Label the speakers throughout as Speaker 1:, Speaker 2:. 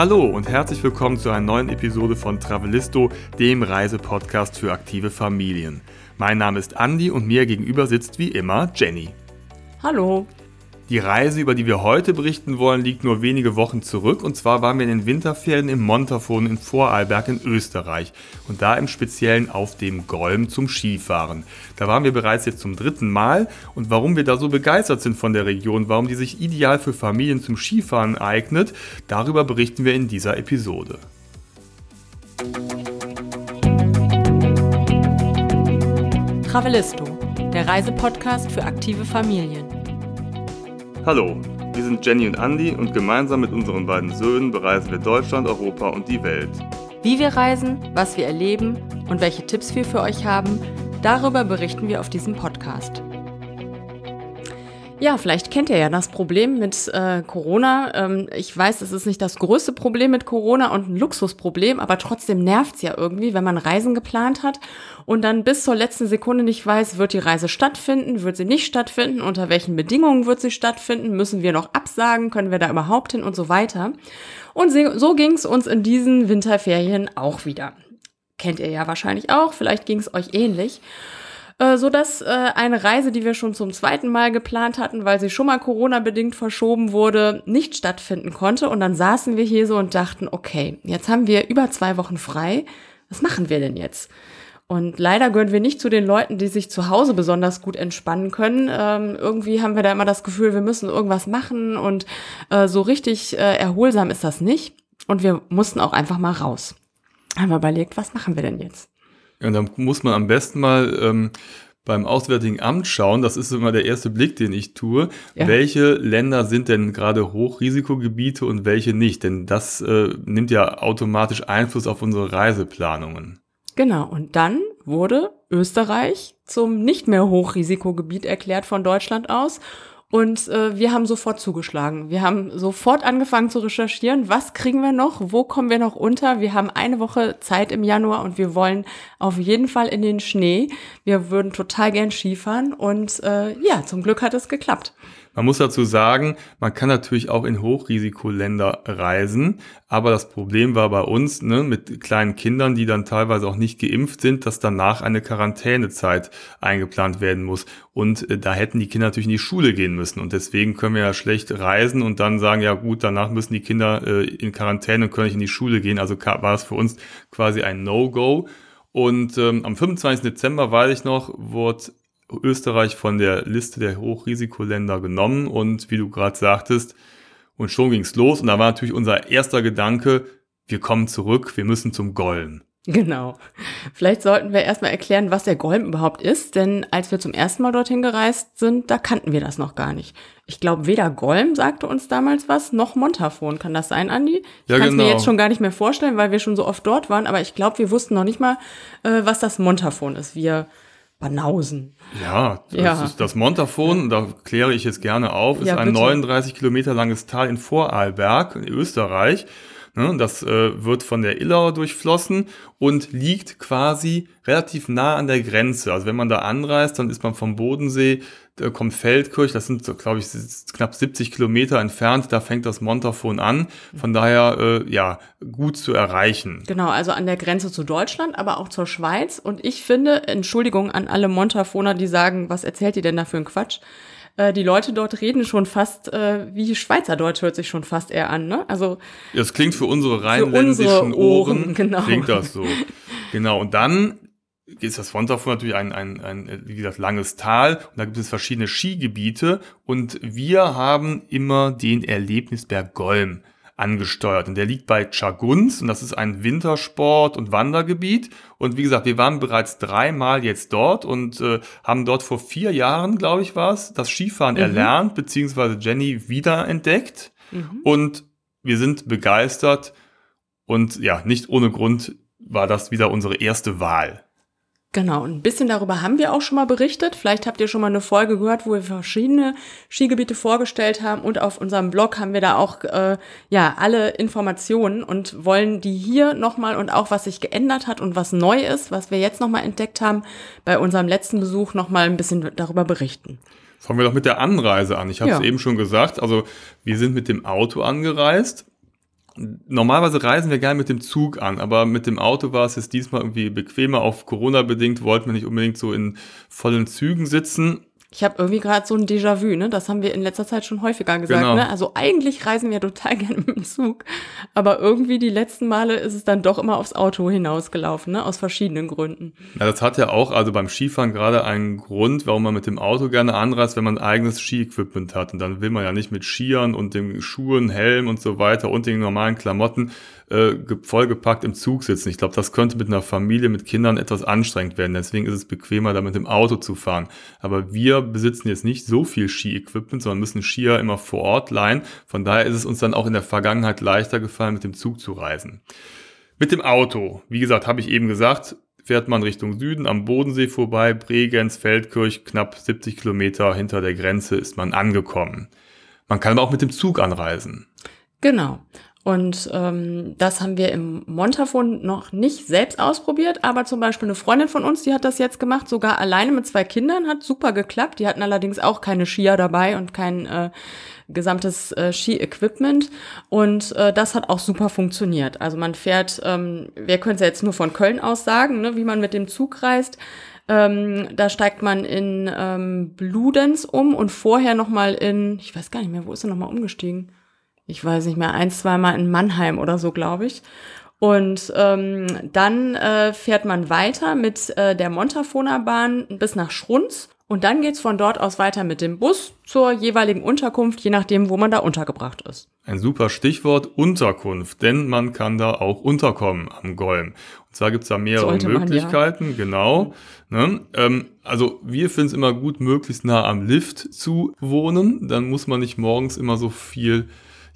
Speaker 1: Hallo und herzlich willkommen zu einer neuen Episode von Travelisto, dem Reisepodcast für aktive Familien. Mein Name ist Andi und mir gegenüber sitzt wie immer Jenny.
Speaker 2: Hallo.
Speaker 1: Die Reise, über die wir heute berichten wollen, liegt nur wenige Wochen zurück. Und zwar waren wir in den Winterferien im Montafon in Vorarlberg in Österreich. Und da im Speziellen auf dem Golm zum Skifahren. Da waren wir bereits jetzt zum dritten Mal. Und warum wir da so begeistert sind von der Region, warum die sich ideal für Familien zum Skifahren eignet, darüber berichten wir in dieser Episode.
Speaker 2: Travelisto, der Reisepodcast für aktive Familien.
Speaker 1: Hallo, wir sind Jenny und Andy und gemeinsam mit unseren beiden Söhnen bereisen wir Deutschland, Europa und die Welt.
Speaker 2: Wie wir reisen, was wir erleben und welche Tipps wir für euch haben, darüber berichten wir auf diesem Podcast. Ja, vielleicht kennt ihr ja das Problem mit äh, Corona. Ähm, ich weiß, es ist nicht das größte Problem mit Corona und ein Luxusproblem, aber trotzdem nervt's ja irgendwie, wenn man Reisen geplant hat und dann bis zur letzten Sekunde nicht weiß, wird die Reise stattfinden, wird sie nicht stattfinden, unter welchen Bedingungen wird sie stattfinden, müssen wir noch absagen, können wir da überhaupt hin und so weiter. Und so ging's uns in diesen Winterferien auch wieder. Kennt ihr ja wahrscheinlich auch, vielleicht ging's euch ähnlich. Äh, so dass äh, eine Reise, die wir schon zum zweiten Mal geplant hatten, weil sie schon mal Corona-bedingt verschoben wurde, nicht stattfinden konnte. Und dann saßen wir hier so und dachten, okay, jetzt haben wir über zwei Wochen frei. Was machen wir denn jetzt? Und leider gehören wir nicht zu den Leuten, die sich zu Hause besonders gut entspannen können. Ähm, irgendwie haben wir da immer das Gefühl, wir müssen irgendwas machen und äh, so richtig äh, erholsam ist das nicht. Und wir mussten auch einfach mal raus. Haben wir überlegt, was machen wir denn jetzt?
Speaker 1: Ja, dann muss man am besten mal ähm, beim Auswärtigen Amt schauen, das ist immer der erste Blick, den ich tue, ja. welche Länder sind denn gerade Hochrisikogebiete und welche nicht, denn das äh, nimmt ja automatisch Einfluss auf unsere Reiseplanungen.
Speaker 2: Genau, und dann wurde Österreich zum nicht mehr Hochrisikogebiet erklärt von Deutschland aus und äh, wir haben sofort zugeschlagen. Wir haben sofort angefangen zu recherchieren, was kriegen wir noch, wo kommen wir noch unter. Wir haben eine Woche Zeit im Januar und wir wollen auf jeden Fall in den Schnee. Wir würden total gern Skifahren und äh, ja, zum Glück hat es geklappt.
Speaker 1: Man muss dazu sagen, man kann natürlich auch in Hochrisikoländer reisen, aber das Problem war bei uns ne, mit kleinen Kindern, die dann teilweise auch nicht geimpft sind, dass danach eine Quarantänezeit eingeplant werden muss. Und äh, da hätten die Kinder natürlich in die Schule gehen müssen. Und deswegen können wir ja schlecht reisen und dann sagen, ja gut, danach müssen die Kinder äh, in Quarantäne und können nicht in die Schule gehen. Also war es für uns quasi ein No-Go. Und ähm, am 25. Dezember, weiß ich noch, wurde Österreich von der Liste der Hochrisikoländer genommen und wie du gerade sagtest, und schon ging's los. Und da war natürlich unser erster Gedanke, wir kommen zurück, wir müssen zum Golm.
Speaker 2: Genau. Vielleicht sollten wir erstmal erklären, was der Golm überhaupt ist, denn als wir zum ersten Mal dorthin gereist sind, da kannten wir das noch gar nicht. Ich glaube, weder Golm sagte uns damals was, noch Montafon. Kann das sein, Andi? Ich ja, kann es genau. mir jetzt schon gar nicht mehr vorstellen, weil wir schon so oft dort waren, aber ich glaube, wir wussten noch nicht mal, äh, was das Montafon ist. Wir Banausen.
Speaker 1: Ja, das ja. ist das Montafon, da kläre ich jetzt gerne auf, ist ja, ein 39 Kilometer langes Tal in Vorarlberg in Österreich. Ne, das äh, wird von der Illau durchflossen und liegt quasi relativ nah an der Grenze. Also wenn man da anreist, dann ist man vom Bodensee, da kommt Feldkirch, das sind, glaube ich, knapp 70 Kilometer entfernt, da fängt das Montafon an. Von daher, äh, ja, gut zu erreichen.
Speaker 2: Genau, also an der Grenze zu Deutschland, aber auch zur Schweiz. Und ich finde, Entschuldigung an alle Montafoner, die sagen, was erzählt ihr denn da für ein Quatsch? Äh, die Leute dort reden schon fast äh, wie Schweizerdeutsch hört sich schon fast eher an. Ne? Also
Speaker 1: das klingt für unsere rheinländischen für unsere Ohren, Ohren genau. klingt das so. Genau. Und dann ist das Fontafon natürlich ein, ein, ein, wie gesagt, langes Tal und da gibt es verschiedene Skigebiete und wir haben immer den Erlebnisberg Golm angesteuert. Und der liegt bei Chaguns und das ist ein Wintersport- und Wandergebiet. Und wie gesagt, wir waren bereits dreimal jetzt dort und äh, haben dort vor vier Jahren, glaube ich, war es, das Skifahren mhm. erlernt, beziehungsweise Jenny wiederentdeckt. Mhm. Und wir sind begeistert. Und ja, nicht ohne Grund war das wieder unsere erste Wahl.
Speaker 2: Genau, ein bisschen darüber haben wir auch schon mal berichtet. Vielleicht habt ihr schon mal eine Folge gehört, wo wir verschiedene Skigebiete vorgestellt haben und auf unserem Blog haben wir da auch äh, ja alle Informationen und wollen die hier nochmal und auch was sich geändert hat und was neu ist, was wir jetzt nochmal entdeckt haben, bei unserem letzten Besuch nochmal ein bisschen darüber berichten.
Speaker 1: Fangen wir doch mit der Anreise an. Ich habe es ja. eben schon gesagt. Also wir sind mit dem Auto angereist Normalerweise reisen wir gerne mit dem Zug an, aber mit dem Auto war es jetzt diesmal irgendwie bequemer. Auf Corona bedingt wollten wir nicht unbedingt so in vollen Zügen sitzen.
Speaker 2: Ich habe irgendwie gerade so ein Déjà-vu, ne? Das haben wir in letzter Zeit schon häufiger gesagt.
Speaker 1: Genau.
Speaker 2: Ne? Also eigentlich reisen wir total gerne mit dem Zug, aber irgendwie die letzten Male ist es dann doch immer aufs Auto hinausgelaufen, ne? Aus verschiedenen Gründen.
Speaker 1: Ja, das hat ja auch, also beim Skifahren gerade einen Grund, warum man mit dem Auto gerne anreist, wenn man eigenes Ski-Equipment hat. Und dann will man ja nicht mit Skiern und den Schuhen, Helm und so weiter und den normalen Klamotten äh, ge- vollgepackt im Zug sitzen. Ich glaube, das könnte mit einer Familie, mit Kindern etwas anstrengend werden. Deswegen ist es bequemer, da mit dem Auto zu fahren. Aber wir besitzen jetzt nicht so viel Ski-Equipment, sondern müssen Skier immer vor Ort leihen. Von daher ist es uns dann auch in der Vergangenheit leichter gefallen, mit dem Zug zu reisen. Mit dem Auto, wie gesagt, habe ich eben gesagt, fährt man Richtung Süden am Bodensee vorbei, Bregenz, Feldkirch, knapp 70 Kilometer hinter der Grenze ist man angekommen. Man kann aber auch mit dem Zug anreisen.
Speaker 2: Genau. Und ähm, das haben wir im Montafon noch nicht selbst ausprobiert, aber zum Beispiel eine Freundin von uns, die hat das jetzt gemacht, sogar alleine mit zwei Kindern, hat super geklappt. Die hatten allerdings auch keine Skier dabei und kein äh, gesamtes äh, Ski-Equipment und äh, das hat auch super funktioniert. Also man fährt, ähm, wir können es ja jetzt nur von Köln aus sagen, ne, wie man mit dem Zug reist. Ähm, da steigt man in ähm, Bludenz um und vorher noch mal in, ich weiß gar nicht mehr, wo ist er noch mal umgestiegen? Ich weiß nicht mehr, ein, zweimal in Mannheim oder so, glaube ich. Und ähm, dann äh, fährt man weiter mit äh, der Montafoner Bahn bis nach Schrunz. Und dann geht's von dort aus weiter mit dem Bus zur jeweiligen Unterkunft, je nachdem, wo man da untergebracht ist.
Speaker 1: Ein super Stichwort Unterkunft, denn man kann da auch unterkommen am Golm. Und zwar gibt's da mehrere
Speaker 2: man,
Speaker 1: Möglichkeiten, genau. Ne? Ähm, also wir finden es immer gut, möglichst nah am Lift zu wohnen. Dann muss man nicht morgens immer so viel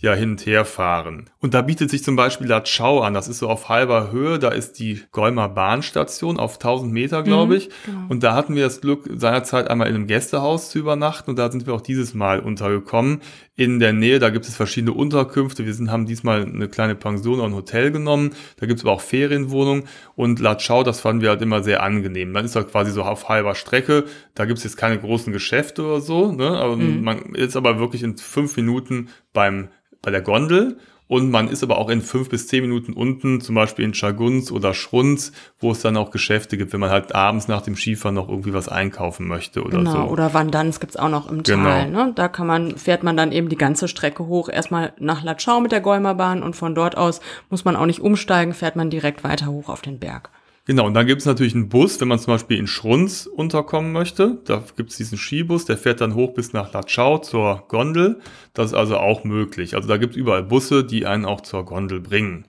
Speaker 1: ja hin und her fahren. Und da bietet sich zum Beispiel La Chau an. Das ist so auf halber Höhe. Da ist die Golmer Bahnstation auf 1000 Meter, glaube ich.
Speaker 2: genau.
Speaker 1: Und da hatten wir das Glück, seinerzeit einmal in einem Gästehaus zu übernachten. Und da sind wir auch dieses Mal untergekommen. In der Nähe, da gibt es verschiedene Unterkünfte. Wir sind, haben diesmal eine kleine Pension oder ein Hotel genommen. Da gibt es aber auch Ferienwohnungen. Und La Chau, das fanden wir halt immer sehr angenehm. Man ist halt quasi so auf halber Strecke. Da gibt es jetzt keine großen Geschäfte oder so. Ne? Aber man ist aber wirklich in fünf Minuten beim bei der Gondel und man ist aber auch in fünf bis zehn Minuten unten, zum Beispiel in Schagunz oder Schrunz, wo es dann auch Geschäfte gibt, wenn man halt abends nach dem Skifahren noch irgendwie was einkaufen möchte oder
Speaker 2: Genau,
Speaker 1: so.
Speaker 2: oder Wandanz gibt's auch noch im
Speaker 1: Genau.
Speaker 2: Tal. Ne? Da kann man, fährt man dann eben die ganze Strecke hoch, erstmal nach Latschau mit der Golmerbahn und von dort aus muss man auch nicht umsteigen, fährt man direkt weiter hoch auf den Berg.
Speaker 1: Genau, und dann gibt es natürlich einen Bus, wenn man zum Beispiel in Schrunz unterkommen möchte. Da gibt es diesen Skibus, der fährt dann hoch bis nach Latschau zur Gondel. Das ist also auch möglich. Also da gibt es überall Busse, die einen auch zur Gondel bringen.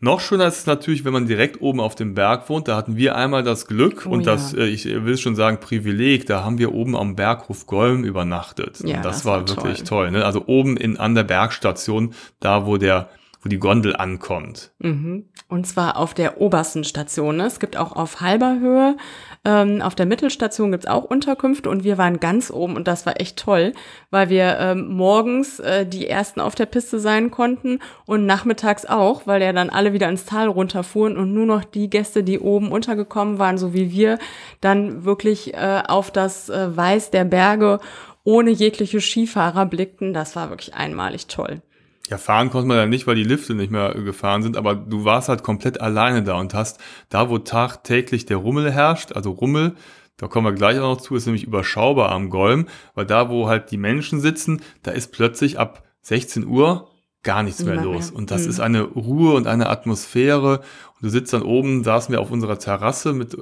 Speaker 1: Noch schöner ist es natürlich, wenn man direkt oben auf dem Berg wohnt. Da hatten wir einmal das Glück
Speaker 2: Oh
Speaker 1: und das,
Speaker 2: ja.
Speaker 1: äh, ich will schon sagen, Privileg. Da haben wir oben am Berghof Golm übernachtet.
Speaker 2: Ja,
Speaker 1: und das,
Speaker 2: das
Speaker 1: war,
Speaker 2: war
Speaker 1: wirklich
Speaker 2: toll.
Speaker 1: toll. ne? Also oben in, an der Bergstation, da wo der, wo die Gondel ankommt.
Speaker 2: Mhm. Und zwar auf der obersten Station. Es gibt auch auf halber Höhe, ähm, auf der Mittelstation gibt's auch Unterkünfte und wir waren ganz oben und das war echt toll, weil wir ähm, morgens äh, die ersten auf der Piste sein konnten und nachmittags auch, weil ja dann alle wieder ins Tal runterfuhren und nur noch die Gäste, die oben untergekommen waren, so wie wir, dann wirklich äh, auf das äh, Weiß der Berge ohne jegliche Skifahrer blickten. Das war wirklich einmalig toll.
Speaker 1: Ja, fahren konnte man ja nicht, weil die Lifte nicht mehr gefahren sind, aber du warst halt komplett alleine da und hast da, wo tagtäglich der Rummel herrscht, also Rummel, da kommen wir gleich auch noch zu, ist nämlich überschaubar am Golm, weil da, wo halt die Menschen sitzen, da ist plötzlich ab 16 Uhr gar nichts mehr los.
Speaker 2: mehr.
Speaker 1: Und das
Speaker 2: Mhm.
Speaker 1: ist eine Ruhe und eine Atmosphäre. Und du sitzt dann oben, saßen wir auf unserer Terrasse mit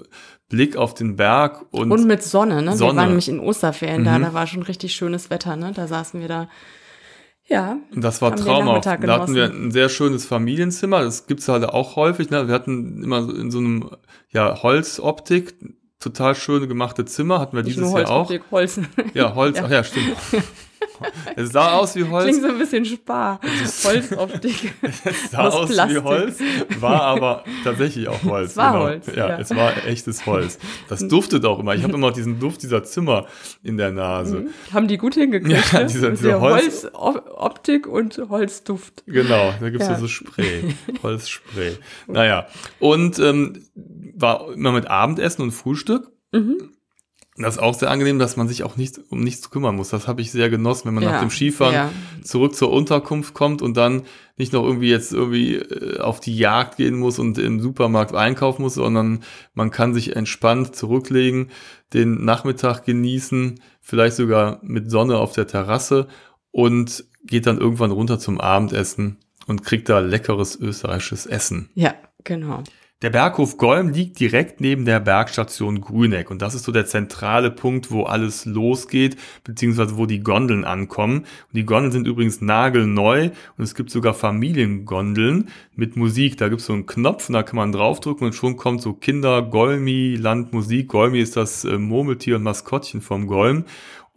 Speaker 1: Blick auf den Berg und,
Speaker 2: Und mit Sonne, ne?
Speaker 1: Sonne.
Speaker 2: Wir waren nämlich in Osterferien da,
Speaker 1: Mhm.
Speaker 2: da war schon richtig schönes Wetter, ne? Da saßen wir da. Ja.
Speaker 1: Und das war.
Speaker 2: Nachmittag
Speaker 1: Da hatten wir ein sehr schönes Familienzimmer. Das gibt's halt auch häufig. Ne? Wir hatten immer in so einem ja, Holzoptik, total schöne gemachte Zimmer. Hatten wir
Speaker 2: Nicht
Speaker 1: dieses Jahr auch.
Speaker 2: Holz.
Speaker 1: Ja, Holz.
Speaker 2: Ja.
Speaker 1: Ach ja, stimmt. es sah aus wie Holz.
Speaker 2: Klingt so ein bisschen spar. Holzoptik.
Speaker 1: Es sah
Speaker 2: aus
Speaker 1: aus wie. Holz, war aber tatsächlich auch Holz. genau.
Speaker 2: Es war Holz,
Speaker 1: Ja,
Speaker 2: ja.
Speaker 1: es war echtes Holz. Das duftet auch immer. Ich habe immer diesen Duft dieser Zimmer in der Nase.
Speaker 2: Haben die gut hingekriegt,
Speaker 1: Ja, diese- diese
Speaker 2: der
Speaker 1: Holz-
Speaker 2: Holzoptik und Holzduft.
Speaker 1: Genau, da gibt's ja.
Speaker 2: Ja.
Speaker 1: so Spray, Holzspray. Naja, und ähm, war immer mit Abendessen und Frühstück.
Speaker 2: Mhm.
Speaker 1: Das ist auch sehr angenehm, dass man sich auch nicht um nichts kümmern muss. Das habe ich sehr genossen, wenn man
Speaker 2: Ja,
Speaker 1: nach dem Skifahren
Speaker 2: ja.
Speaker 1: zurück zur Unterkunft kommt und dann nicht noch irgendwie jetzt irgendwie äh, auf die Jagd gehen muss und im Supermarkt einkaufen muss, sondern man kann sich entspannt zurücklegen, den Nachmittag genießen, vielleicht sogar mit Sonne auf der Terrasse und geht dann irgendwann runter zum Abendessen und kriegt da leckeres österreichisches Essen.
Speaker 2: Ja, genau.
Speaker 1: Der Berghof Golm liegt direkt neben der Bergstation Grüneck und das ist so der zentrale Punkt, wo alles losgeht, beziehungsweise wo die Gondeln ankommen. Und die Gondeln sind übrigens nagelneu und es gibt sogar Familiengondeln mit Musik. Da gibt es so einen Knopf und da kann man draufdrücken und schon kommt so Kinder, Golmi, Landmusik. Golmi ist das äh, Murmeltier und Maskottchen vom Golm.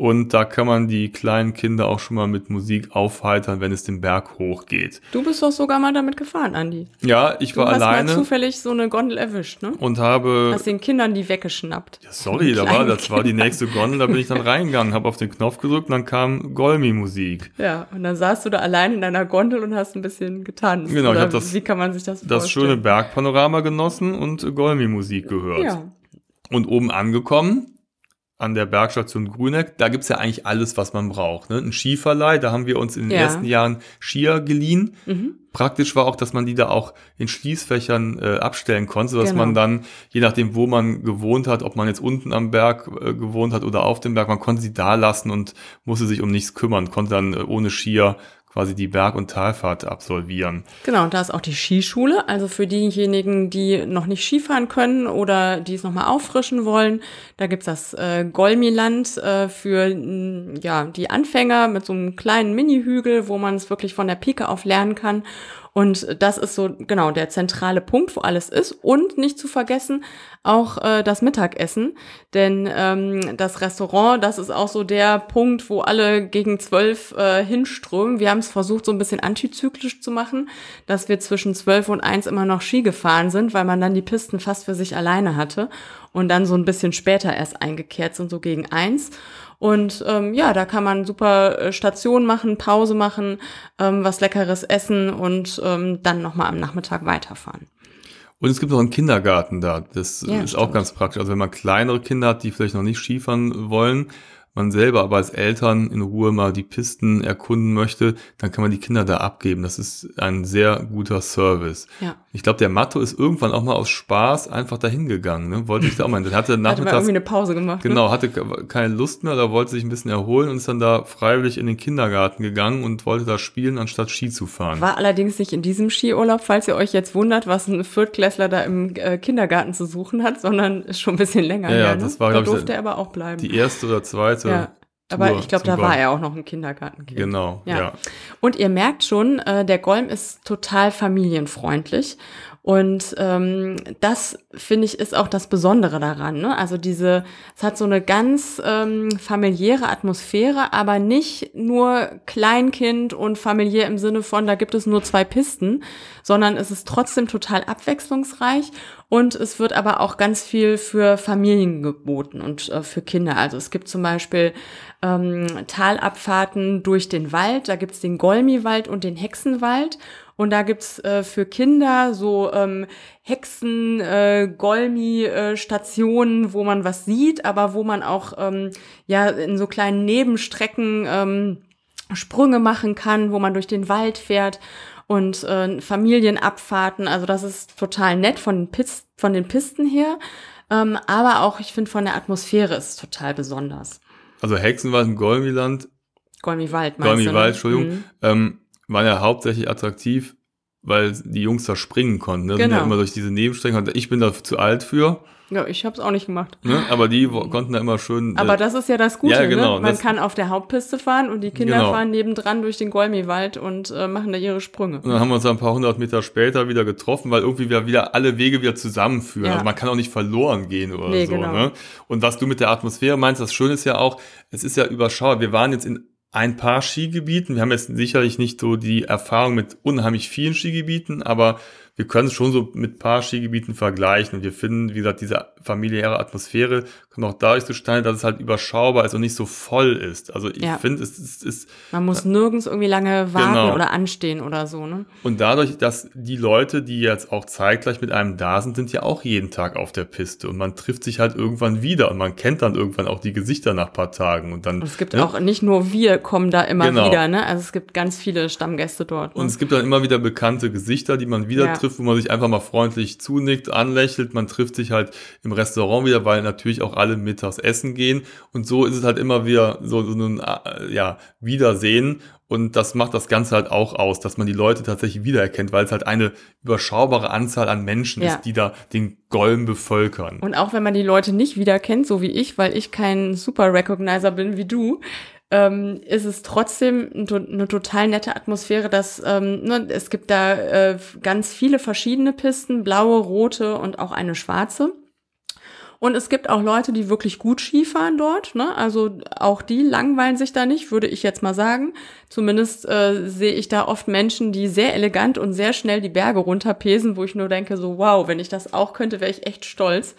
Speaker 1: Und da kann man die kleinen Kinder auch schon mal mit Musik aufheitern, wenn es den Berg hochgeht.
Speaker 2: Du bist doch sogar mal damit gefahren, Andi.
Speaker 1: Ja, ich
Speaker 2: Du
Speaker 1: war
Speaker 2: hast mal
Speaker 1: alleine
Speaker 2: zufällig so eine Gondel erwischt, ne?
Speaker 1: und habe
Speaker 2: Hast den Kindern die weggeschnappt.
Speaker 1: Ja, sorry, da war, das war die nächste Gondel, da bin ich dann reingegangen, habe auf den Knopf gedrückt und dann kam Golmi-Musik.
Speaker 2: Ja, und dann saßt du da allein in deiner Gondel und hast ein bisschen getanzt.
Speaker 1: Genau, ich
Speaker 2: Oder
Speaker 1: hab das-
Speaker 2: Wie kann man sich das
Speaker 1: Das schöne
Speaker 2: vorstellen?
Speaker 1: Bergpanorama genossen und Golmi-Musik gehört.
Speaker 2: Ja,
Speaker 1: Und oben angekommen, an der Bergstation Grüneck, da gibt's ja eigentlich alles, was man braucht. Ne? Ein Skiverleih, da haben wir uns in den
Speaker 2: Ja.
Speaker 1: ersten Jahren Skier geliehen.
Speaker 2: Mhm.
Speaker 1: Praktisch war auch, dass man die da auch in Schließfächern äh, abstellen konnte, sodass
Speaker 2: Genau.
Speaker 1: man dann, je nachdem, wo man gewohnt hat, ob man jetzt unten am Berg äh, gewohnt hat oder auf dem Berg, man konnte sie da lassen und musste sich um nichts kümmern, konnte dann äh, ohne Skier quasi die Berg- und Talfahrt absolvieren.
Speaker 2: genau. Und da ist auch die Skischule. Also für diejenigen, die noch nicht Skifahren können oder die es nochmal auffrischen wollen, da gibt's das äh, Golmiland äh, für mh, ja, die Anfänger mit so einem kleinen Mini-Hügel, wo man es wirklich von der Pike auf lernen kann. Und das ist so genau der zentrale Punkt, wo alles ist. Und nicht zu vergessen auch äh, das Mittagessen, denn ähm, das Restaurant, das ist auch so der Punkt, wo alle gegen zwölf äh, hinströmen. Wir haben es versucht, so ein bisschen antizyklisch zu machen, dass wir zwischen zwölf und eins immer noch Ski gefahren sind, weil man dann die Pisten fast für sich alleine hatte und dann so ein bisschen später erst eingekehrt sind, so gegen eins. Und ähm, ja, da kann man super äh, Station machen, Pause machen, ähm, was Leckeres essen und ähm, dann nochmal am Nachmittag weiterfahren.
Speaker 1: Und es gibt noch einen Kindergarten da. Das
Speaker 2: Ja,
Speaker 1: ist auch
Speaker 2: stimmt.
Speaker 1: ganz praktisch. Also wenn man kleinere Kinder hat, die vielleicht noch nicht Skifahren wollen, man selber aber als Eltern in Ruhe mal die Pisten erkunden möchte, dann kann man die Kinder da abgeben. Das ist ein sehr guter Service.
Speaker 2: Ja.
Speaker 1: Ich glaube, der Matto ist irgendwann auch mal aus Spaß einfach dahin gegangen. Ne? Wollte ich da auch mal. Der hatte
Speaker 2: Hatte
Speaker 1: nachmittags
Speaker 2: irgendwie eine Pause gemacht. Ne?
Speaker 1: Genau, hatte ke- keine Lust mehr oder wollte sich ein bisschen erholen und ist dann da freiwillig in den Kindergarten gegangen und wollte da spielen, anstatt Ski zu fahren.
Speaker 2: War allerdings nicht in diesem Skiurlaub, falls ihr euch jetzt wundert, was ein Viertklässler da im äh, Kindergarten zu suchen hat, sondern ist schon ein bisschen länger
Speaker 1: Ja, ja,
Speaker 2: her. Ne?
Speaker 1: das war,
Speaker 2: da
Speaker 1: glaub ich,
Speaker 2: durfte er aber auch bleiben.
Speaker 1: Die erste oder zweite.
Speaker 2: ja. Aber ich glaube, da war er auch noch ein Kindergartenkind.
Speaker 1: Genau,
Speaker 2: Ja.
Speaker 1: ja.
Speaker 2: Und ihr merkt schon, äh, der Golm ist total familienfreundlich. Und ähm, das finde ich ist auch das Besondere daran. Ne? Also diese, es hat so eine ganz ähm, familiäre Atmosphäre, aber nicht nur Kleinkind und familiär im Sinne von, da gibt es nur zwei Pisten, sondern es ist trotzdem total abwechslungsreich und es wird aber auch ganz viel für Familien geboten und äh, für Kinder. Also es gibt zum Beispiel ähm, Talabfahrten durch den Wald, da gibt's den Golmiwald und den Hexenwald. Und da gibt's äh, für Kinder so ähm, Hexen, äh, Golmi-Stationen, wo man was sieht, aber wo man auch ähm, ja in so kleinen Nebenstrecken ähm, Sprünge machen kann, wo man durch den Wald fährt und äh, Familienabfahrten. Also das ist total nett von den, Pist von den Pisten her. Ähm, aber auch, ich finde, von der Atmosphäre ist es total besonders.
Speaker 1: Also Hexenwald und Golmiland,
Speaker 2: Golmi-Wald, meinst du? ne?
Speaker 1: Golmi-Wald, Entschuldigung,
Speaker 2: Mhm.
Speaker 1: ähm, waren ja hauptsächlich attraktiv, weil die Jungs da springen konnten. Ne? Sind
Speaker 2: Genau.
Speaker 1: ja immer durch diese Nebenstrecken. Ich bin da zu alt für,
Speaker 2: Ja, ich habe es auch nicht gemacht.
Speaker 1: ne? aber die konnten da immer schön.
Speaker 2: Aber
Speaker 1: äh,
Speaker 2: das ist ja das Gute,
Speaker 1: Ja, genau,
Speaker 2: ne? Man kann auf der Hauptpiste fahren und die Kinder
Speaker 1: Genau.
Speaker 2: fahren nebendran durch den Golmi-Wald und äh, machen da ihre Sprünge.
Speaker 1: und dann haben wir uns ein paar hundert Meter später wieder getroffen, weil irgendwie wieder, wieder alle Wege wieder zusammenführen.
Speaker 2: Ja.
Speaker 1: Also man kann auch nicht verloren gehen oder
Speaker 2: Nee,
Speaker 1: so.
Speaker 2: genau.
Speaker 1: Ne? Und was du mit der Atmosphäre meinst, das Schöne ist ja auch, es ist ja überschaubar. Wir waren jetzt in ein paar Skigebieten. Wir haben jetzt sicherlich nicht so die Erfahrung mit unheimlich vielen Skigebieten, aber wir können es schon so mit paar Skigebieten vergleichen. Und wir finden, wie gesagt, diese familiäre Atmosphäre kommt auch dadurch zustande, dass es halt überschaubar ist und nicht so voll ist. Also ich
Speaker 2: Ja.
Speaker 1: finde, es, es ist
Speaker 2: Man muss nirgends irgendwie lange warten
Speaker 1: Genau.
Speaker 2: oder anstehen oder so, ne?
Speaker 1: Und dadurch, dass die Leute, die jetzt auch zeitgleich mit einem da sind, sind ja auch jeden Tag auf der Piste. Und man trifft sich halt irgendwann wieder und man kennt dann irgendwann auch die Gesichter nach paar Tagen. Und dann,
Speaker 2: Und es gibt
Speaker 1: ne?
Speaker 2: auch nicht nur wir kommen da immer
Speaker 1: Genau.
Speaker 2: wieder, ne? Also es gibt ganz viele Stammgäste dort. Ne?
Speaker 1: Und es gibt dann immer wieder bekannte Gesichter, die man wieder
Speaker 2: Ja.
Speaker 1: Trifft, wo man sich einfach mal freundlich zunickt, anlächelt. Man trifft sich halt im Restaurant wieder, weil natürlich auch alle mittags essen gehen. Und so ist es halt immer wieder so, so ein äh, ja, Wiedersehen. Und das macht das Ganze halt auch aus, dass man die Leute tatsächlich wiedererkennt, weil es halt eine überschaubare Anzahl an Menschen
Speaker 2: Ja.
Speaker 1: ist, die da den Golm bevölkern.
Speaker 2: Und auch wenn man die Leute nicht wiederkennt, so wie ich, weil ich kein Super Recognizer bin wie du, ähm, ist es trotzdem eine total nette Atmosphäre, dass ähm, ne, es gibt da äh, ganz viele verschiedene Pisten, blaue, rote und auch eine schwarze. Und es gibt auch Leute, die wirklich gut Skifahren dort. Ne? Also auch die langweilen sich da nicht, würde ich jetzt mal sagen. Zumindest äh, sehe ich da oft Menschen, die sehr elegant und sehr schnell die Berge runterpesen, wo ich nur denke, so wow, wenn ich das auch könnte, wäre ich echt stolz.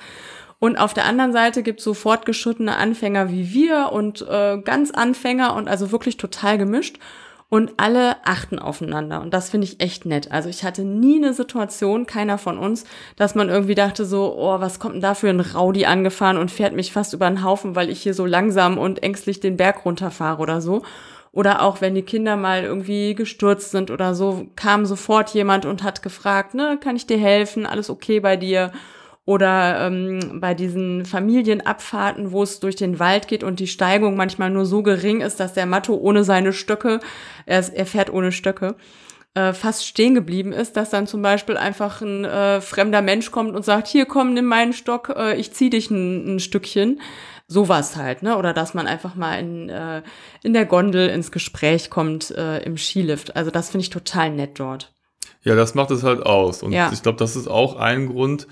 Speaker 2: Und auf der anderen Seite gibt es so fortgeschrittene Anfänger wie wir und äh, ganz Anfänger und also wirklich total gemischt. Und alle achten aufeinander. Und das finde ich echt nett. Also ich hatte nie eine Situation, keiner von uns, dass man irgendwie dachte so, oh, was kommt denn da für ein Rowdy angefahren und fährt mich fast über den Haufen, weil ich hier so langsam und ängstlich den Berg runterfahre oder so. Oder auch wenn die Kinder mal irgendwie gestürzt sind oder so, kam sofort jemand und hat gefragt, ne, kann ich dir helfen? Alles okay bei dir? Oder ähm, bei diesen Familienabfahrten, wo es durch den Wald geht und die Steigung manchmal nur so gering ist, dass der Matto ohne seine Stöcke, er, er fährt ohne Stöcke, äh, fast stehen geblieben ist, dass dann zum Beispiel einfach ein äh, fremder Mensch kommt und sagt, hier komm, nimm meinen Stock, äh, ich zieh dich ein, ein Stückchen. Sowas halt, ne? Oder dass man einfach mal in, äh, in der Gondel ins Gespräch kommt äh, im Skilift. Also das finde ich total nett dort.
Speaker 1: Ja, das macht es halt aus. Und
Speaker 2: Ja.
Speaker 1: ich glaube, das ist auch ein Grund,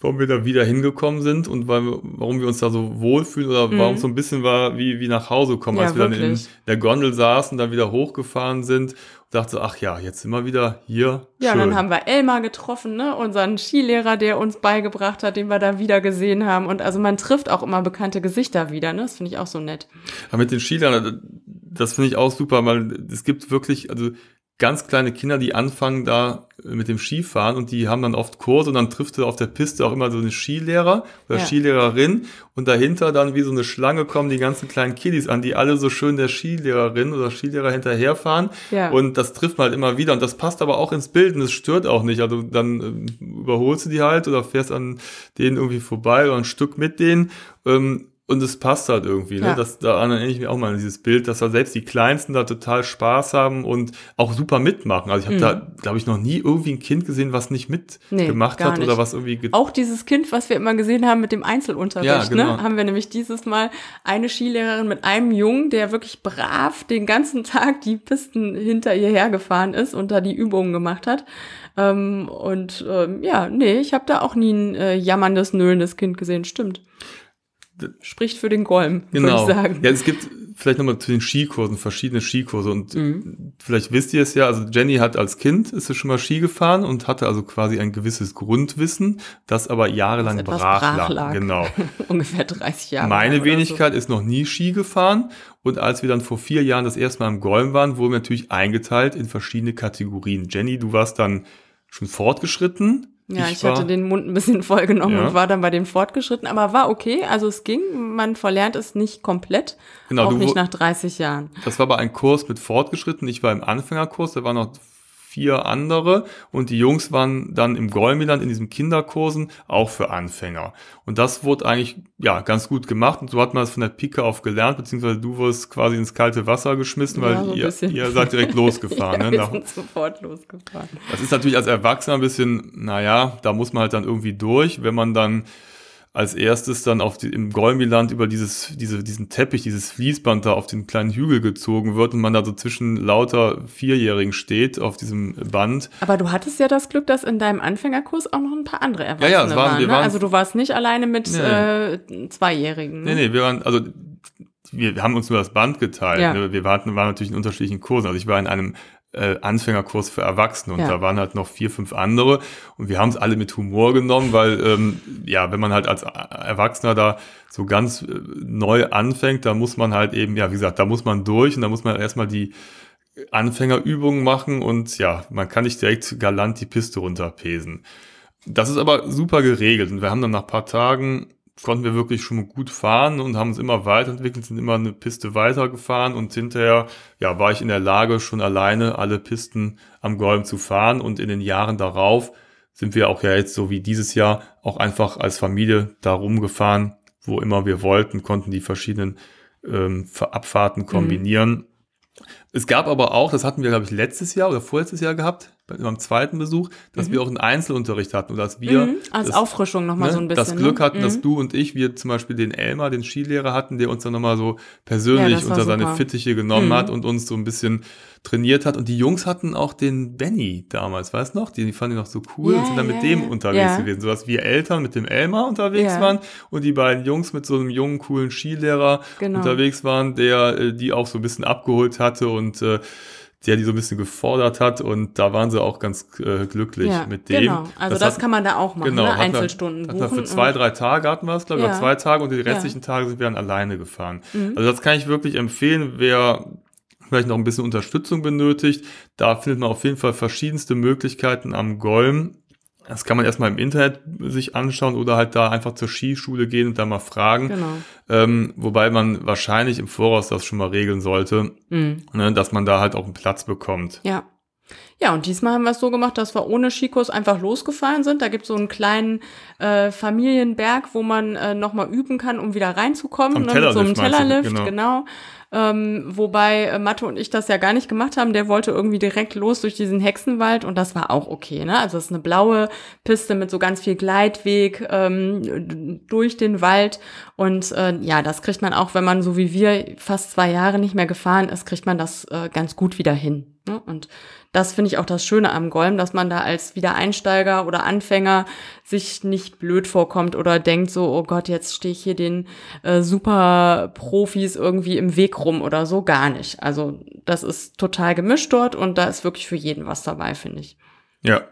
Speaker 1: warum wir da wieder hingekommen sind und weil warum wir uns da so wohlfühlen oder warum es so ein bisschen war wie, wie nach Hause kommen,
Speaker 2: Mhm. Ja,
Speaker 1: als wir dann in
Speaker 2: wirklich.
Speaker 1: der Gondel saßen, dann wieder hochgefahren sind und dachte, ach ja, jetzt sind wir wieder hier.
Speaker 2: Ja,
Speaker 1: Schön.
Speaker 2: und dann haben wir Elmar getroffen, ne? unseren Skilehrer, der uns beigebracht hat, den wir da wieder gesehen haben. Und also man trifft auch immer bekannte Gesichter wieder, ne? Das finde ich auch so nett.
Speaker 1: Aber mit den Skilern, das finde ich auch super, weil es gibt wirklich, also ganz kleine Kinder, die anfangen da mit dem Skifahren und die haben dann oft Kurse und dann trifft du auf der Piste auch immer so eine Skilehrer oder
Speaker 2: Ja.
Speaker 1: Skilehrerin und dahinter dann wie so eine Schlange kommen die ganzen kleinen Kiddies an, die alle so schön der Skilehrerin oder Skilehrer hinterherfahren
Speaker 2: Ja.
Speaker 1: und das trifft man halt immer wieder und das passt aber auch ins Bild und es stört auch nicht, also dann ähm, überholst du die halt oder fährst an denen irgendwie vorbei oder ein Stück mit denen ähm, und es passt halt irgendwie, ne?
Speaker 2: Ja.
Speaker 1: Das, da erinnere ich mich auch mal an dieses Bild, dass da selbst die Kleinsten da total Spaß haben und auch super mitmachen. Also ich habe da, glaube ich, noch nie irgendwie ein Kind gesehen, was nicht mitgemacht
Speaker 2: Mhm. Nee,
Speaker 1: hat oder
Speaker 2: nicht.
Speaker 1: was irgendwie ge-
Speaker 2: Auch dieses Kind, was wir immer gesehen haben mit dem Einzelunterricht,
Speaker 1: Ja, genau.
Speaker 2: ne? haben wir nämlich dieses Mal eine Skilehrerin mit einem Jungen, der wirklich brav den ganzen Tag die Pisten hinter ihr hergefahren ist und da die Übungen gemacht hat. Ähm, und ähm, ja, nee, ich habe da auch nie ein äh, jammerndes, nölendes Kind gesehen. Stimmt. Spricht für den Golm, würde
Speaker 1: Genau.
Speaker 2: ich sagen.
Speaker 1: Ja, es gibt vielleicht nochmal zu den Skikursen, verschiedene Skikurse und
Speaker 2: Mhm.
Speaker 1: vielleicht wisst ihr es ja, also Jenny hat als Kind, ist sie schon mal Ski gefahren und hatte also quasi ein gewisses Grundwissen, das aber jahrelang
Speaker 2: Das
Speaker 1: brach,
Speaker 2: brach
Speaker 1: lag. Genau.
Speaker 2: Ungefähr 30 Jahre.
Speaker 1: Meine Wenigkeit ist noch nie Ski gefahren und als wir dann vor vier Jahren das erste Mal im Golm waren, wurden wir natürlich eingeteilt in verschiedene Kategorien. Jenny, du warst dann schon fortgeschritten.
Speaker 2: Ja, ich,
Speaker 1: war-
Speaker 2: hatte den Mund ein bisschen voll genommen
Speaker 1: Ja.
Speaker 2: und war dann bei dem Fortgeschritten, aber war okay. Also es ging, man verlernt es nicht komplett,
Speaker 1: Genau,
Speaker 2: auch
Speaker 1: du
Speaker 2: nicht nach 30 Jahren.
Speaker 1: Das war aber ein Kurs mit fortgeschritten. Ich war im Anfängerkurs, da waren noch vier andere und die Jungs waren dann im Golmiland in diesen Kinderkursen auch für Anfänger. Und das wurde eigentlich ja ganz gut gemacht und so hat man es von der Pike auf gelernt, beziehungsweise du wurdest quasi ins kalte Wasser geschmissen, weil
Speaker 2: Ja, so
Speaker 1: ihr, ihr seid direkt losgefahren.
Speaker 2: ja,
Speaker 1: ne?
Speaker 2: wir sind sofort losgefahren.
Speaker 1: Das ist natürlich als Erwachsener ein bisschen, naja, da muss man halt dann irgendwie durch, wenn man dann als erstes dann auf die, im Golmiland über dieses, diese, diesen Teppich, dieses Fließband da auf den kleinen Hügel gezogen wird und man da so zwischen lauter Vierjährigen steht auf diesem Band.
Speaker 2: Aber du hattest ja das Glück, dass in deinem Anfängerkurs auch noch ein paar andere Erwachsene
Speaker 1: ja, es waren-
Speaker 2: waren. ne?
Speaker 1: waren-
Speaker 2: Also du warst nicht alleine mit
Speaker 1: Nee.
Speaker 2: äh, Zweijährigen. Ne?
Speaker 1: Nee, nee, wir waren, also wir haben uns nur das Band geteilt.
Speaker 2: Ja.
Speaker 1: Ne? Wir waren, waren natürlich in unterschiedlichen Kursen. Also ich war in einem äh, Anfängerkurs für Erwachsene und
Speaker 2: Ja.
Speaker 1: da waren halt noch vier, fünf andere und wir haben es alle mit Humor genommen, weil ähm, ja, wenn man halt als Erwachsener da so ganz äh, neu anfängt, da muss man halt eben, ja, wie gesagt, da muss man durch und da muss man erstmal die Anfängerübungen machen und ja, man kann nicht direkt galant die Piste runterpesen. Das ist aber super geregelt und wir haben dann nach ein paar Tagen konnten wir wirklich schon gut fahren und haben uns immer weiterentwickelt, sind immer eine Piste weitergefahren und hinterher ja, war ich in der Lage, schon alleine alle Pisten am Golm zu fahren und in den Jahren darauf sind wir auch ja jetzt so wie dieses Jahr auch einfach als Familie da rumgefahren, wo immer wir wollten, konnten die verschiedenen ähm, Abfahrten kombinieren. Es gab aber auch, das hatten wir, glaube ich, letztes Jahr oder vorletztes Jahr gehabt, beim zweiten Besuch, dass wir auch einen Einzelunterricht hatten und dass wir
Speaker 2: Mhm, als
Speaker 1: das,
Speaker 2: Auffrischung nochmal
Speaker 1: ne,
Speaker 2: so ein bisschen.
Speaker 1: das Glück
Speaker 2: ne?
Speaker 1: hatten, dass
Speaker 2: Mhm.
Speaker 1: du und ich, wir zum Beispiel den Elmar, den Skilehrer hatten, der uns dann nochmal so
Speaker 2: Ja,
Speaker 1: persönlich
Speaker 2: war
Speaker 1: unter seine. Fittiche genommen
Speaker 2: Mhm.
Speaker 1: hat und uns so ein bisschen trainiert hat. Und die Jungs hatten auch den Benny damals, weißt du noch? Die, die fanden ihn noch so cool
Speaker 2: Ja,
Speaker 1: und sind dann
Speaker 2: ja,
Speaker 1: mit dem
Speaker 2: ja.
Speaker 1: unterwegs
Speaker 2: Ja.
Speaker 1: gewesen. So dass wir Eltern mit dem Elmar unterwegs
Speaker 2: Ja.
Speaker 1: waren und die beiden Jungs mit so einem jungen, coolen Skilehrer
Speaker 2: Genau.
Speaker 1: unterwegs waren, der äh, die auch so ein bisschen abgeholt hatte und äh, der die so ein bisschen gefordert hat und da waren sie auch ganz äh, glücklich
Speaker 2: Ja,
Speaker 1: mit dem.
Speaker 2: genau. Also das,
Speaker 1: hat-
Speaker 2: kann man da auch machen,
Speaker 1: Genau,
Speaker 2: ne?
Speaker 1: hatten wir-
Speaker 2: Einzelstunden
Speaker 1: hatten wir
Speaker 2: buchen.
Speaker 1: für zwei, drei Tage hatten wir es, glaube ich,
Speaker 2: Ja.
Speaker 1: oder zwei Tage und die
Speaker 2: Ja. Mhm.
Speaker 1: restlichen Tage sind wir dann alleine gefahren. Also das kann ich wirklich empfehlen, wer vielleicht noch ein bisschen Unterstützung benötigt. Da findet man auf jeden Fall verschiedenste Möglichkeiten am Golm. Das kann man erstmal im Internet sich anschauen oder halt da einfach zur Skischule gehen und da mal fragen.
Speaker 2: Genau.
Speaker 1: Ähm, wobei man wahrscheinlich im Voraus das schon mal regeln sollte,
Speaker 2: Mhm.
Speaker 1: ne, dass man da halt auch einen Platz bekommt.
Speaker 2: Ja. Ja, und diesmal haben wir es so gemacht, dass wir ohne Skikurs einfach losgefahren sind. Da gibt es so einen kleinen äh, Familienberg, wo man äh, nochmal üben kann, um wieder reinzukommen.
Speaker 1: Am
Speaker 2: ne, mit so einem
Speaker 1: Tellerlift Genau.
Speaker 2: genau. Ähm, wobei äh, Mathe und ich das ja gar nicht gemacht haben. Der wollte irgendwie direkt los durch diesen Hexenwald und das war auch okay. Ne? Also es ist eine blaue Piste mit so ganz viel Gleitweg ähm, durch den Wald. Und äh, ja, das kriegt man auch, wenn man so wie wir fast zwei Jahre nicht mehr gefahren ist, kriegt man das äh, ganz gut wieder hin. Ne? Und das finde ich auch das Schöne am Golm, dass man da als Wiedereinsteiger oder Anfänger sich nicht blöd vorkommt oder denkt so, oh Gott, jetzt stehe ich hier den äh, super Profis irgendwie im Weg rum oder so. Gar nicht. Also das ist total gemischt dort und da ist wirklich für jeden was dabei, finde ich.
Speaker 1: Ja.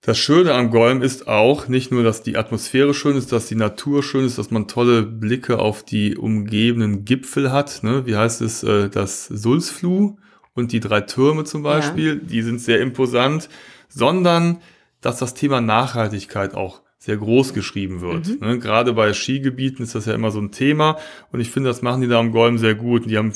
Speaker 1: Das Schöne am Golm ist auch nicht nur, dass die Atmosphäre schön ist, dass die Natur schön ist, dass man tolle Blicke auf die umgebenden Gipfel hat. Ne? Wie heißt es? Äh, das Sulzfluh und die drei Türme zum Beispiel, die sind sehr imposant, sondern dass das Thema Nachhaltigkeit auch sehr groß geschrieben wird. Ne? Gerade bei Skigebieten ist das ja immer so ein Thema und ich finde, das machen die da am Golm sehr gut. Die haben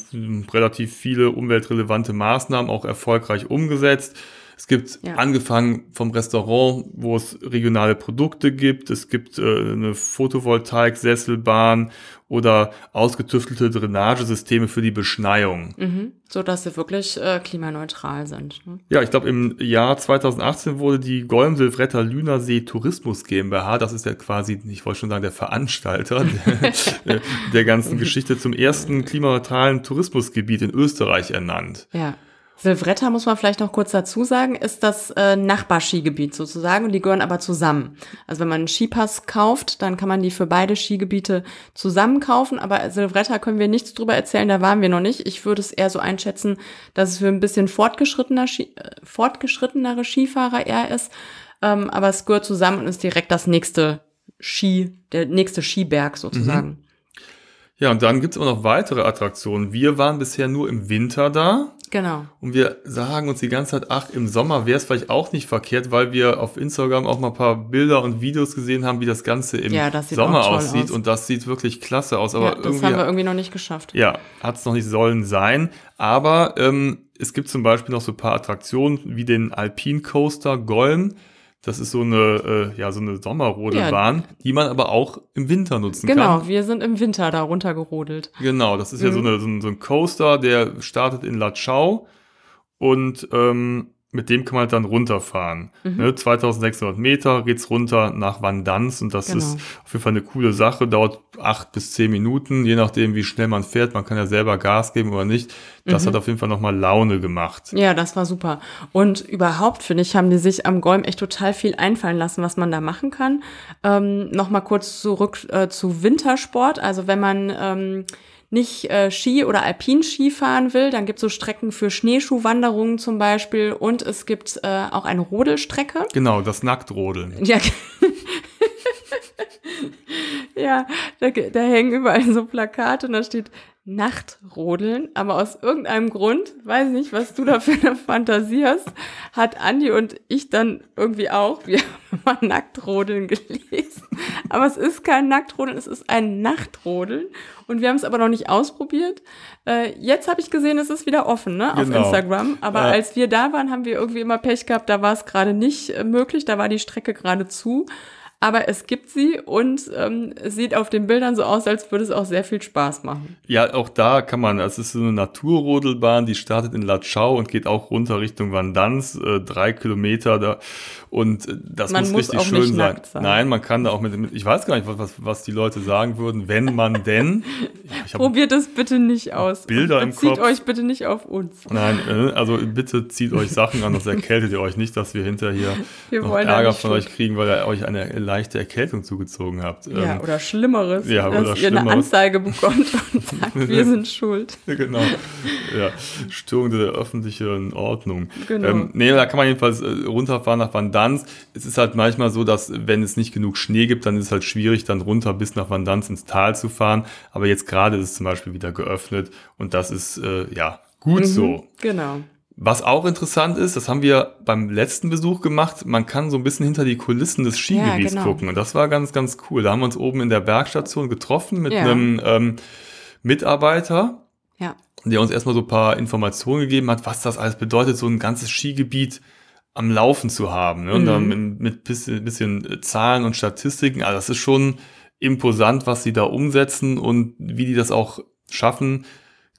Speaker 1: relativ viele umweltrelevante Maßnahmen auch erfolgreich umgesetzt. Es gibt
Speaker 2: Ja.
Speaker 1: angefangen vom Restaurant, wo es regionale Produkte gibt. Es gibt äh, eine Photovoltaik-Sesselbahn oder ausgetüftelte Drainagesysteme für die Beschneiung.
Speaker 2: Mhm. So dass sie wirklich äh, klimaneutral sind. Ne?
Speaker 1: Ja, ich glaube, im Jahr 2018 wurde die Golm Silvretta Lünersee Tourismus GmbH, das ist ja quasi, ich wollte schon sagen, der Veranstalter der, der ganzen Geschichte, zum ersten klimaneutralen Tourismusgebiet in Österreich ernannt.
Speaker 2: Ja. Silvretta muss man vielleicht noch kurz dazu sagen, ist das äh, Nachbarskigebiet sozusagen und die gehören aber zusammen. Also wenn man einen Skipass kauft, dann kann man die für beide Skigebiete zusammen kaufen, aber Silvretta können wir nichts drüber erzählen, da waren wir noch nicht. Ich würde es eher so einschätzen, dass es für ein bisschen fortgeschrittener Ski, äh, fortgeschrittenere Skifahrer eher ist, ähm, aber es gehört zusammen und ist direkt das nächste Ski, der nächste Skiberg sozusagen.
Speaker 1: Ja, und dann gibt's auch noch weitere Attraktionen. Wir waren bisher nur im Winter da.
Speaker 2: Genau.
Speaker 1: Und wir sagen uns die ganze Zeit, ach, im Sommer wäre es vielleicht auch nicht verkehrt, weil wir auf Instagram auch mal ein paar Bilder und Videos gesehen haben, wie das Ganze im
Speaker 2: Ja, das
Speaker 1: Sommer aussieht.
Speaker 2: aus.
Speaker 1: Und das sieht wirklich klasse aus. Aber
Speaker 2: ja, das
Speaker 1: irgendwie,
Speaker 2: haben wir irgendwie noch nicht geschafft.
Speaker 1: ja, hat es noch nicht sollen sein. Aber ähm, es gibt zum Beispiel noch so ein paar Attraktionen wie den Alpine Coaster Golm. Das ist so eine, äh, ja, so eine Sommerrodelbahn, die man aber auch im Winter nutzen
Speaker 2: Genau,
Speaker 1: kann.
Speaker 2: wir sind im Winter da runtergerodelt.
Speaker 1: Genau, das ist ja so, eine, so, ein, so ein Coaster, der startet in Latschau und ähm, mit dem kann man halt dann runterfahren.
Speaker 2: Mhm.
Speaker 1: Ne, 2600 Meter geht's runter nach Vandanz und das
Speaker 2: Genau.
Speaker 1: ist auf jeden Fall eine coole Sache, dauert acht bis zehn Minuten, je nachdem wie schnell man fährt. Man kann ja selber Gas geben oder nicht. Das
Speaker 2: Mhm.
Speaker 1: hat auf jeden Fall nochmal Laune gemacht.
Speaker 2: Ja, das war super. Und überhaupt, finde ich, haben die sich am Golm echt total viel einfallen lassen, was man da machen kann. Ähm, Nochmal kurz zurück äh, zu Wintersport. Also wenn man ähm, nicht äh, Ski oder Alpinski fahren will, dann gibt es so Strecken für Schneeschuhwanderungen zum Beispiel und es gibt äh, auch eine Rodelstrecke.
Speaker 1: Genau, das Nacktrodeln.
Speaker 2: Ja, ja da, da hängen überall so Plakate und da steht Nachtrodeln, aber aus irgendeinem Grund, weiß nicht, was du da für eine Fantasie hast, hat Andi und ich dann irgendwie auch, wir haben mal Nacktrodeln gelesen. Aber es ist kein Nacktrodeln, es ist ein Nachtrodeln und wir haben es aber noch nicht ausprobiert. Äh, jetzt habe ich gesehen, es ist wieder offen, ne, auf
Speaker 1: Genau.
Speaker 2: Instagram. Aber
Speaker 1: Ja.
Speaker 2: als wir da waren, haben wir irgendwie immer Pech gehabt, da war es gerade nicht äh, möglich, da war die Strecke gerade zu. Aber es gibt sie und ähm, es sieht auf den Bildern so aus, als würde es auch sehr viel Spaß machen.
Speaker 1: Ja, auch da kann man, es ist so eine Naturrodelbahn, die startet in Latschau und geht auch runter Richtung Vandanz, äh, drei Kilometer da. Und äh, das
Speaker 2: Man
Speaker 1: muss,
Speaker 2: muss
Speaker 1: richtig schön sein.
Speaker 2: sein.
Speaker 1: Nein, man kann da auch mit, mit ich weiß gar nicht, was, was, die Leute sagen würden, wenn man denn. Ja,
Speaker 2: Probiert es bitte nicht aus.
Speaker 1: Bilder im Kopf.
Speaker 2: euch bitte nicht auf uns.
Speaker 1: nein, äh, also bitte zieht euch Sachen an, das erkältet ihr euch nicht, dass wir hinterher hier
Speaker 2: Wir
Speaker 1: noch Ärger von euch kriegen, weil ihr euch eine leichte Erkältung zugezogen habt.
Speaker 2: Ja,
Speaker 1: Ähm,
Speaker 2: oder Schlimmeres.
Speaker 1: ja,
Speaker 2: dass
Speaker 1: oder
Speaker 2: ihr eine
Speaker 1: Schlimmeres.
Speaker 2: Anzeige bekommt und sagt, wir sind schuld.
Speaker 1: genau. Ja, Störung der öffentlichen Ordnung.
Speaker 2: Genau.
Speaker 1: Ähm, nee, da kann man jedenfalls äh, runterfahren nach Vandanz. Es ist halt manchmal so, dass wenn es nicht genug Schnee gibt, dann ist es halt schwierig, dann runter bis nach Vandanz ins Tal zu fahren. Aber jetzt gerade ist es zum Beispiel wieder geöffnet und das ist äh, ja gut so.
Speaker 2: Genau.
Speaker 1: Was auch interessant ist, das haben wir beim letzten Besuch gemacht, man kann so ein bisschen hinter die Kulissen des Skigebiets
Speaker 2: genau.
Speaker 1: gucken. Und das war ganz, ganz cool. Da haben wir uns oben in der Bergstation getroffen mit
Speaker 2: Ja.
Speaker 1: einem ähm, Mitarbeiter,
Speaker 2: Ja.
Speaker 1: der uns erstmal so ein paar Informationen gegeben hat, was das alles bedeutet, so ein ganzes Skigebiet am Laufen zu haben. Ne? Und
Speaker 2: Mhm.
Speaker 1: dann mit, mit bisschen, bisschen Zahlen und Statistiken. Also das ist schon imposant, was sie da umsetzen und wie die das auch schaffen,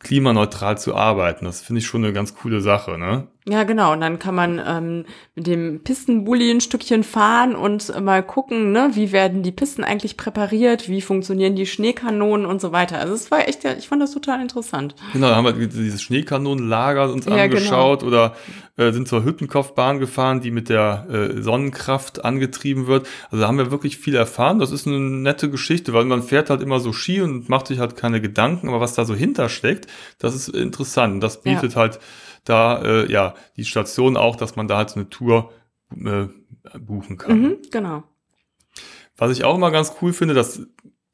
Speaker 1: klimaneutral zu arbeiten. Das finde ich schon eine ganz coole Sache. Ne?
Speaker 2: Ja, genau. Und dann kann man ähm, mit dem Pistenbully ein Stückchen fahren und äh, mal gucken, ne, wie werden die Pisten eigentlich präpariert, wie funktionieren die Schneekanonen und so weiter. Also es war echt, ja, ich fand das total interessant.
Speaker 1: Genau, da haben wir dieses Schneekanonenlager uns
Speaker 2: Ja, genau.
Speaker 1: angeschaut oder äh, sind zur Hüttenkopfbahn gefahren, die mit der äh, Sonnenkraft angetrieben wird. Also da haben wir wirklich viel erfahren. Das ist eine nette Geschichte, weil man fährt halt immer so Ski und macht sich halt keine Gedanken, aber was da so hintersteckt, das ist interessant. Das bietet halt da äh, ja die Station auch, dass man da halt so eine Tour äh, buchen kann.
Speaker 2: Mhm, genau.
Speaker 1: Was ich auch immer ganz cool finde, das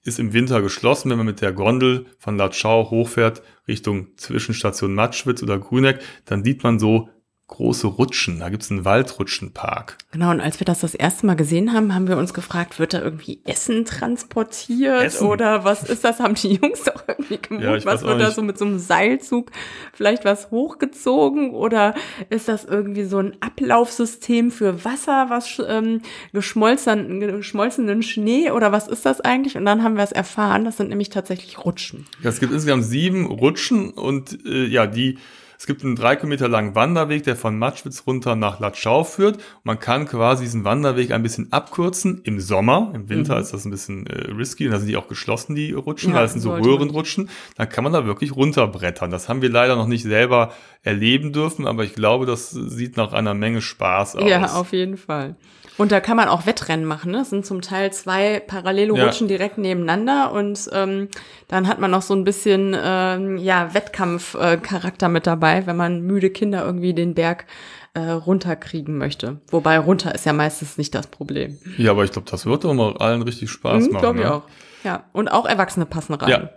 Speaker 1: ist im Winter geschlossen, wenn man mit der Gondel von Latschau hochfährt Richtung Zwischenstation Matschwitz oder Grüneck, dann sieht man so große Rutschen. Da gibt's einen Waldrutschenpark.
Speaker 2: Genau, und als wir das das erste Mal gesehen haben, haben wir uns gefragt, wird da irgendwie Essen transportiert
Speaker 1: Essen?
Speaker 2: oder was ist das? Haben die Jungs doch irgendwie gemutet?
Speaker 1: Ja,
Speaker 2: was wird da so mit so einem Seilzug vielleicht was hochgezogen oder ist das irgendwie so ein Ablaufsystem für Wasser, was ähm, geschmolzen, geschmolzenen Schnee oder was ist das eigentlich? Und dann haben wir es erfahren, das sind nämlich tatsächlich Rutschen.
Speaker 1: Ja, es gibt insgesamt sieben Rutschen und äh, ja, die es gibt einen drei Kilometer langen Wanderweg, der von Matschwitz runter nach Latschau führt. Man kann quasi diesen Wanderweg ein bisschen abkürzen im Sommer. Im Winter ist das ein bisschen äh, risky und da sind die auch geschlossen, die Rutschen,
Speaker 2: Ja,
Speaker 1: weil es sind so Röhrenrutschen. Da kann man da wirklich runterbrettern. Das haben wir leider noch nicht selber erleben dürfen, aber ich glaube, das sieht nach einer Menge Spaß aus.
Speaker 2: Ja, auf jeden Fall. Und da kann man auch Wettrennen machen. Ne? Das sind zum Teil zwei parallele
Speaker 1: Ja.
Speaker 2: Rutschen direkt nebeneinander und ähm, dann hat man noch so ein bisschen ähm, ja, Wettkampfcharakter mit dabei, wenn man müde Kinder irgendwie den Berg äh, runterkriegen möchte. Wobei runter ist ja meistens nicht das Problem.
Speaker 1: ja, aber ich glaube, das wird doch mal allen richtig Spaß
Speaker 2: Mhm,
Speaker 1: machen.
Speaker 2: Glaube ich
Speaker 1: ne?
Speaker 2: auch. Ja, und auch Erwachsene passen rein.
Speaker 1: Ja,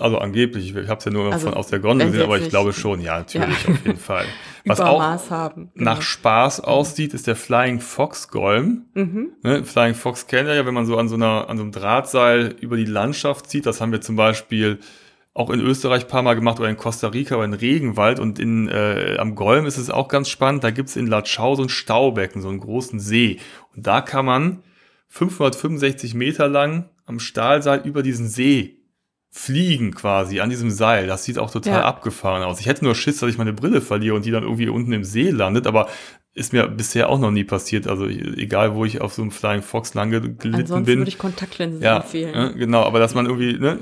Speaker 1: also, angeblich. Ich habe es ja nur
Speaker 2: Also,
Speaker 1: von, aus der Gondel gesehen, aber ich glaube schon. Ja, natürlich,
Speaker 2: Ja.
Speaker 1: auf jeden Fall. Was auch
Speaker 2: Übermaß haben. Genau.
Speaker 1: nach Spaß aussieht, ist der Flying Fox Golm.
Speaker 2: Mhm.
Speaker 1: Ne, Flying Fox kennt ihr ja, wenn man so an so, einer, an so einem Drahtseil über die Landschaft zieht. Das haben wir zum Beispiel auch in Österreich ein paar Mal gemacht oder in Costa Rica oder in Regenwald. Und in, äh, am Golm ist es auch ganz spannend. Da gibt's in Latschau so ein Staubecken, so einen großen See. Und da kann man 565 Meter lang am Stahlseil über diesen See fliegen quasi an diesem Seil. Das sieht auch total
Speaker 2: Ja.
Speaker 1: abgefahren aus. Ich hätte nur Schiss, dass ich meine Brille verliere und die dann irgendwie unten im See landet, aber ist mir bisher auch noch nie passiert. Also egal, wo ich auf so einem Flying Fox lang ge- gelitten
Speaker 2: Ansonsten
Speaker 1: bin.
Speaker 2: würde ich Kontaktlinsen
Speaker 1: ja,
Speaker 2: empfehlen.
Speaker 1: äh, genau, aber dass man irgendwie, ne,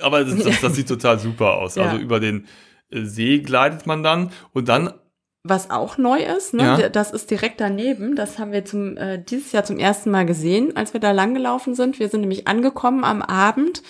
Speaker 1: aber das, das, das sieht total super aus.
Speaker 2: Ja.
Speaker 1: Also über den äh, See gleitet man dann und dann
Speaker 2: Was auch neu ist, ne?
Speaker 1: Ja.
Speaker 2: das ist direkt daneben. Das haben wir zum, äh, dieses Jahr zum ersten Mal gesehen, als wir da langgelaufen sind. Wir sind nämlich angekommen am Abend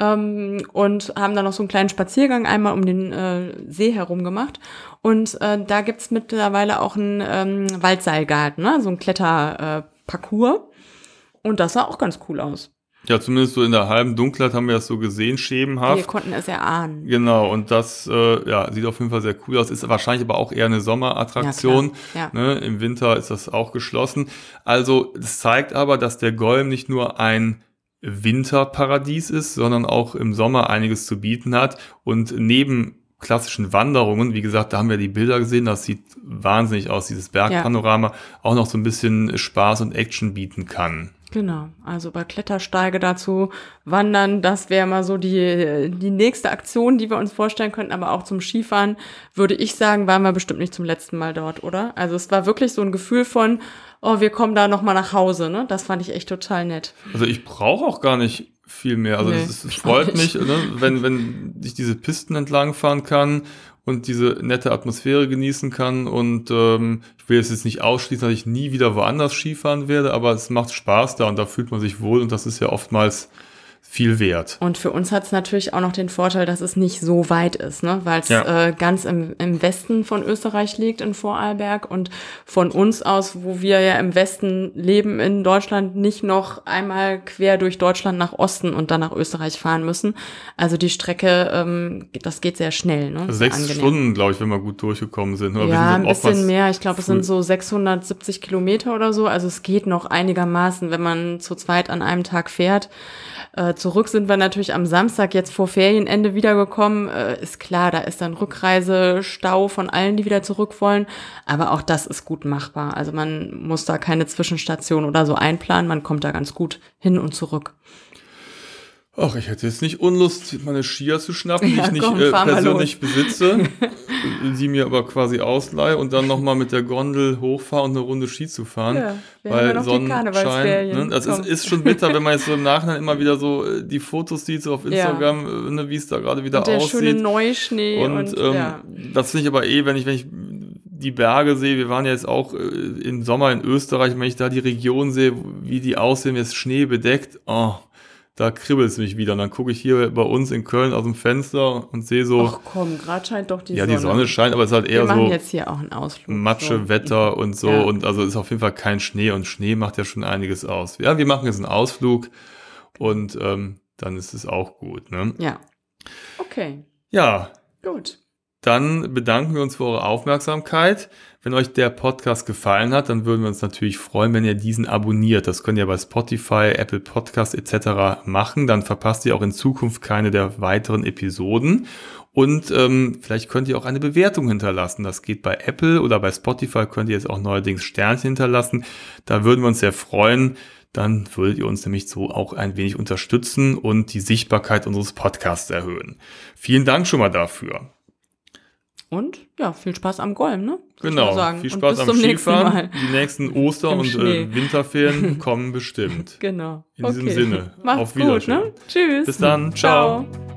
Speaker 2: ähm, und haben dann noch so einen kleinen Spaziergang einmal um den äh, See herum gemacht. Und äh, da gibt's mittlerweile auch einen ähm, Waldseilgarten, ne? so ein Kletterparcours. Äh, und das sah auch ganz cool aus.
Speaker 1: Ja, zumindest so in der halben Dunkelheit haben wir das so gesehen, schemenhaft.
Speaker 2: Wir konnten es erahnen.
Speaker 1: Genau, und das äh, ja, sieht auf jeden Fall sehr cool aus. Ist wahrscheinlich aber auch eher eine Sommerattraktion.
Speaker 2: Ja, ja.
Speaker 1: Ne? Im Winter ist das auch geschlossen. Also, das zeigt aber, dass der Golm nicht nur ein Winterparadies ist, sondern auch im Sommer einiges zu bieten hat. Und neben klassischen Wanderungen, wie gesagt, da haben wir die Bilder gesehen, das sieht wahnsinnig aus, dieses Bergpanorama, ja. auch noch so ein bisschen Spaß und Action bieten kann.
Speaker 2: Genau, also bei Klettersteige dazu wandern, das wäre mal so die, die nächste Aktion, die wir uns vorstellen könnten, aber auch zum Skifahren würde ich sagen, waren wir bestimmt nicht zum letzten Mal dort, oder? Also es war wirklich so ein Gefühl von, oh, wir kommen da nochmal nach Hause, ne? Das fand ich echt total nett.
Speaker 1: Also ich brauche auch gar nicht viel mehr. Also nee, es, es freut mich, ne? wenn, wenn ich diese Pisten entlang fahren kann und diese nette Atmosphäre genießen kann. Und ähm, ich will jetzt nicht ausschließen, dass ich nie wieder woanders Skifahren werde, aber es macht Spaß da und da fühlt man sich wohl und das ist ja oftmals viel wert.
Speaker 2: Und für uns hat es natürlich auch noch den Vorteil, dass es nicht so weit ist, ne? weil es ja. äh, ganz im, im Westen von Österreich liegt, in Vorarlberg. Und von uns aus, wo wir ja im Westen leben in Deutschland, nicht noch einmal quer durch Deutschland nach Osten und dann nach Österreich fahren müssen. Also die Strecke, ähm, das geht sehr schnell. Ne?
Speaker 1: Also sechs angenehm. Stunden, glaube ich, wenn wir gut durchgekommen sind.
Speaker 2: Oder ja, sind ein bisschen mehr. Ich glaube, es sind so 670 Kilometer oder so. Also es geht noch einigermaßen, wenn man zu zweit an einem Tag fährt. Äh, zurück sind wir natürlich am Samstag jetzt vor Ferienende wiedergekommen. Äh, ist klar, da ist dann Rückreisestau von allen, die wieder zurück wollen. Aber auch das ist gut machbar. Also man muss da keine Zwischenstation oder so einplanen. Man kommt da ganz gut hin und zurück.
Speaker 1: Ach, ich hätte jetzt nicht Unlust, meine Skier zu schnappen, die ja, ich nicht komm, äh, persönlich besitze, die mir aber quasi ausleihe und dann nochmal mit der Gondel hochfahre und eine Runde Ski zu fahren. Ja, weil Sonnenschein, ne, das ist, ist, schon bitter, wenn man jetzt so im Nachhinein immer wieder so äh, die Fotos sieht, so auf Instagram, ja. Äh, ne, wie es da gerade wieder und der aussieht. Schöne
Speaker 2: Neuschnee
Speaker 1: und, und ähm, ja. das finde ich aber eh, wenn ich, wenn ich die Berge sehe, wir waren ja jetzt auch äh, im Sommer in Österreich, wenn ich da die Region sehe, wie die aussehen, ist Schnee bedeckt, oh, da kribbelt es mich wieder. Und dann gucke ich hier bei uns in Köln aus dem Fenster und sehe so.
Speaker 2: Ach komm, gerade scheint doch die
Speaker 1: ja,
Speaker 2: Sonne.
Speaker 1: Ja, die Sonne scheint, aber es ist halt eher
Speaker 2: Wir machen
Speaker 1: so.
Speaker 2: jetzt hier auch einen Ausflug.
Speaker 1: Matsche, so. Wetter und so. Ja. Und also ist auf jeden Fall kein Schnee und Schnee macht ja schon einiges aus. Ja, wir machen jetzt einen Ausflug und ähm, dann ist es auch gut, ne?
Speaker 2: Ja. Okay.
Speaker 1: Ja.
Speaker 2: Gut.
Speaker 1: Dann bedanken wir uns für eure Aufmerksamkeit. Wenn euch der Podcast gefallen hat, dann würden wir uns natürlich freuen, wenn ihr diesen abonniert. Das könnt ihr bei Spotify, Apple Podcast etc. machen. Dann verpasst ihr auch in Zukunft keine der weiteren Episoden. Und ähm, vielleicht könnt ihr auch eine Bewertung hinterlassen. Das geht bei Apple oder bei Spotify könnt ihr jetzt auch neuerdings Sternchen hinterlassen. Da würden wir uns sehr freuen. Dann würdet ihr uns nämlich so auch ein wenig unterstützen und die Sichtbarkeit unseres Podcasts erhöhen. Vielen Dank schon mal dafür.
Speaker 2: Und ja, viel Spaß am Golm, ne?
Speaker 1: Genau, viel Spaß am Skifahren. Die nächsten Oster- und äh, Winterferien kommen bestimmt.
Speaker 2: Genau.
Speaker 1: In okay. diesem Sinne.
Speaker 2: Macht's auf Wiedersehen. Gut, ne? Tschüss.
Speaker 1: Bis dann. Ciao. Ciao.